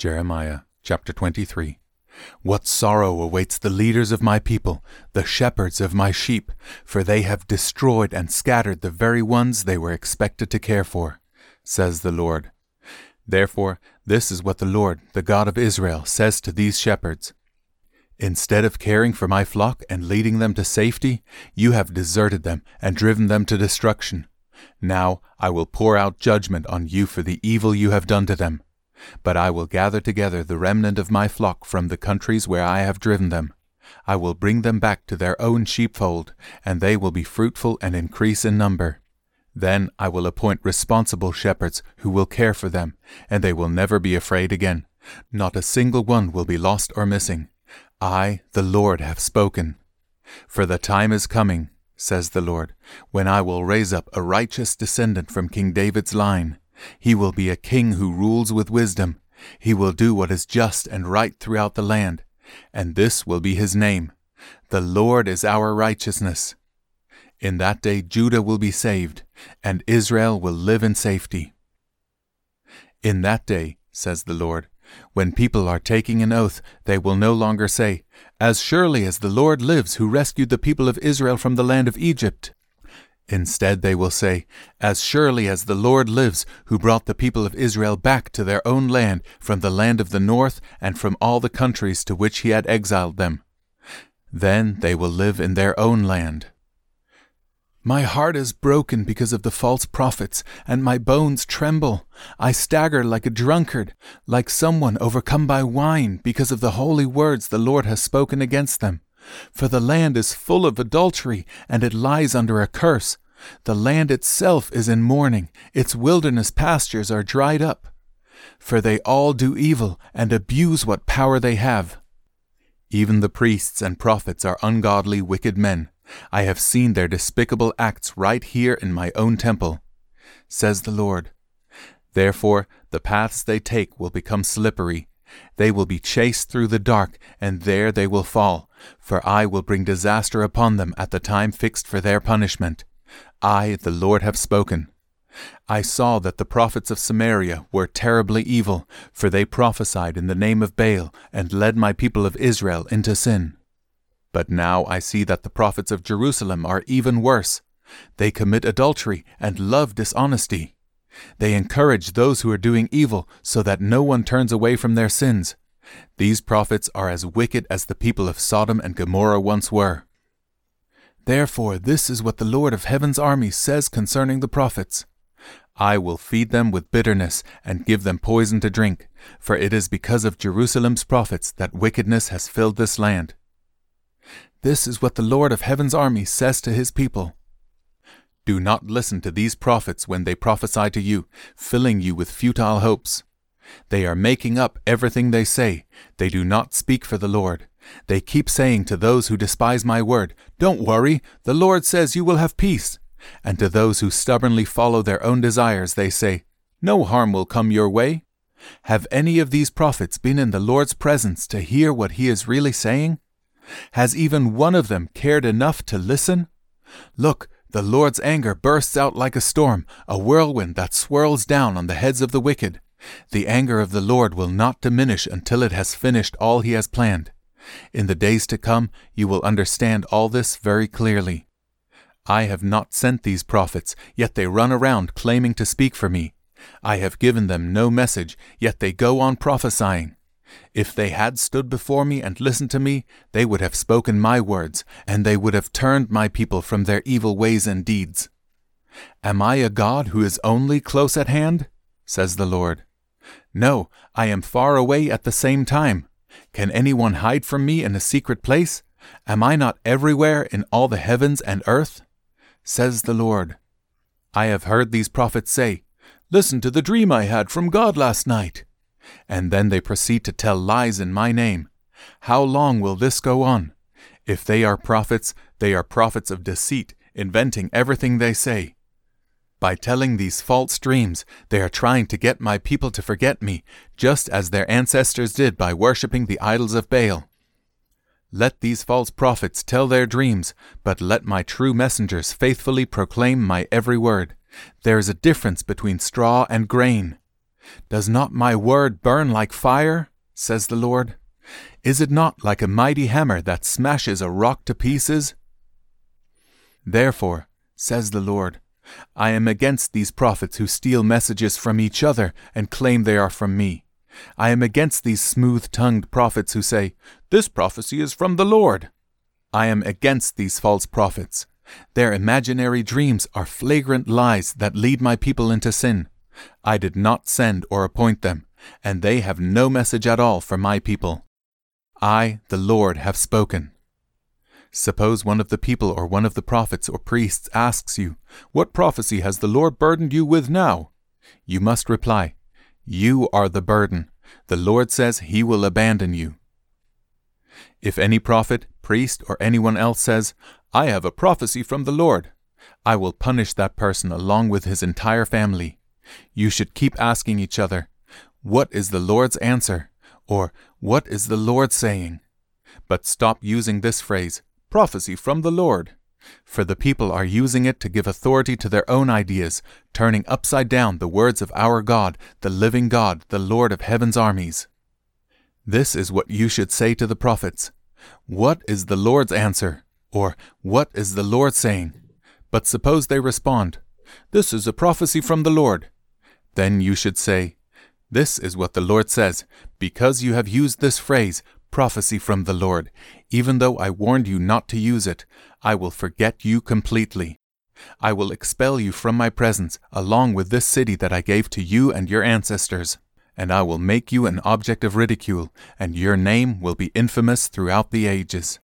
Jeremiah chapter 23. What sorrow awaits the leaders of my people, the shepherds of my sheep, for they have destroyed and scattered the very ones they were expected to care for, says the Lord. Therefore, this is what the Lord, the God of Israel, says to these shepherds. Instead of caring for my flock and leading them to safety, you have deserted them and driven them to destruction. Now I will pour out judgment on you for the evil you have done to them. But I will gather together the remnant of my flock from the countries where I have driven them. I will bring them back to their own sheepfold, and they will be fruitful and increase in number. Then I will appoint responsible shepherds who will care for them, and they will never be afraid again. Not a single one will be lost or missing. I, the Lord, have spoken. For the time is coming, says the Lord, when I will raise up a righteous descendant from King David's line. He will be a king who rules with wisdom. He will do what is just and right throughout the land. And this will be his name. The Lord is our righteousness. In that day Judah will be saved, and Israel will live in safety. In that day, says the Lord, when people are taking an oath, they will no longer say, As surely as the Lord lives who rescued the people of Israel from the land of Egypt. Instead, they will say, As surely as the Lord lives who brought the people of Israel back to their own land from the land of the north and from all the countries to which he had exiled them. Then they will live in their own land. My heart is broken because of the false prophets, and my bones tremble. I stagger like a drunkard, like someone overcome by wine, because of the holy words the Lord has spoken against them. For the land is full of adultery, and it lies under a curse. The land itself is in mourning, its wilderness pastures are dried up. For they all do evil, and abuse what power they have. Even the priests and prophets are ungodly, wicked men. I have seen their despicable acts right here in my own temple, says the Lord. Therefore, the paths they take will become slippery. They will be chased through the dark, and there they will fall, for I will bring disaster upon them at the time fixed for their punishment. I, the Lord, have spoken. I saw that the prophets of Samaria were terribly evil, for they prophesied in the name of Baal, and led my people of Israel into sin. But now I see that the prophets of Jerusalem are even worse. They commit adultery and love dishonesty. They encourage those who are doing evil so that no one turns away from their sins. These prophets are as wicked as the people of Sodom and Gomorrah once were. Therefore, this is what the Lord of heaven's armies says concerning the prophets I will feed them with bitterness and give them poison to drink, for it is because of Jerusalem's prophets that wickedness has filled this land. This is what the Lord of heaven's army says to his people. Do not listen to these prophets when they prophesy to you, filling you with futile hopes. They are making up everything they say. They do not speak for the Lord. They keep saying to those who despise my word, Don't worry, the Lord says you will have peace. And to those who stubbornly follow their own desires, they say, No harm will come your way. Have any of these prophets been in the Lord's presence to hear what he is really saying? Has even one of them cared enough to listen? Look, the Lord's anger bursts out like a storm, a whirlwind that swirls down on the heads of the wicked. The anger of the Lord will not diminish until it has finished all he has planned. In the days to come, you will understand all this very clearly. I have not sent these prophets, yet they run around claiming to speak for me. I have given them no message, yet they go on prophesying. If they had stood before me and listened to me, they would have spoken my words, and they would have turned my people from their evil ways and deeds. Am I a God who is only close at hand? says the Lord. No, I am far away at the same time. Can anyone hide from me in a secret place? Am I not everywhere in all the heavens and earth? Says the Lord. I have heard these prophets say, Listen to the dream I had from God last night and then they proceed to tell lies in my name. How long will this go on? If they are prophets, they are prophets of deceit, inventing everything they say. By telling these false dreams, they are trying to get my people to forget me, just as their ancestors did by worshipping the idols of Baal. Let these false prophets tell their dreams, but let my true messengers faithfully proclaim my every word. There is a difference between straw and grain. Does not my word burn like fire? says the Lord. Is it not like a mighty hammer that smashes a rock to pieces? Therefore, says the Lord, I am against these prophets who steal messages from each other and claim they are from me. I am against these smooth tongued prophets who say, This prophecy is from the Lord. I am against these false prophets. Their imaginary dreams are flagrant lies that lead my people into sin. I did not send or appoint them, and they have no message at all for my people. I, the Lord, have spoken. Suppose one of the people or one of the prophets or priests asks you, What prophecy has the Lord burdened you with now? You must reply, You are the burden. The Lord says he will abandon you. If any prophet, priest, or anyone else says, I have a prophecy from the Lord, I will punish that person along with his entire family. You should keep asking each other, What is the Lord's answer? or What is the Lord saying? But stop using this phrase, prophecy from the Lord, for the people are using it to give authority to their own ideas, turning upside down the words of our God, the living God, the Lord of heaven's armies. This is what you should say to the prophets What is the Lord's answer? or What is the Lord saying? But suppose they respond, This is a prophecy from the Lord. Then you should say, This is what the Lord says, because you have used this phrase, prophecy from the Lord. Even though I warned you not to use it, I will forget you completely. I will expel you from my presence, along with this city that I gave to you and your ancestors. And I will make you an object of ridicule, and your name will be infamous throughout the ages.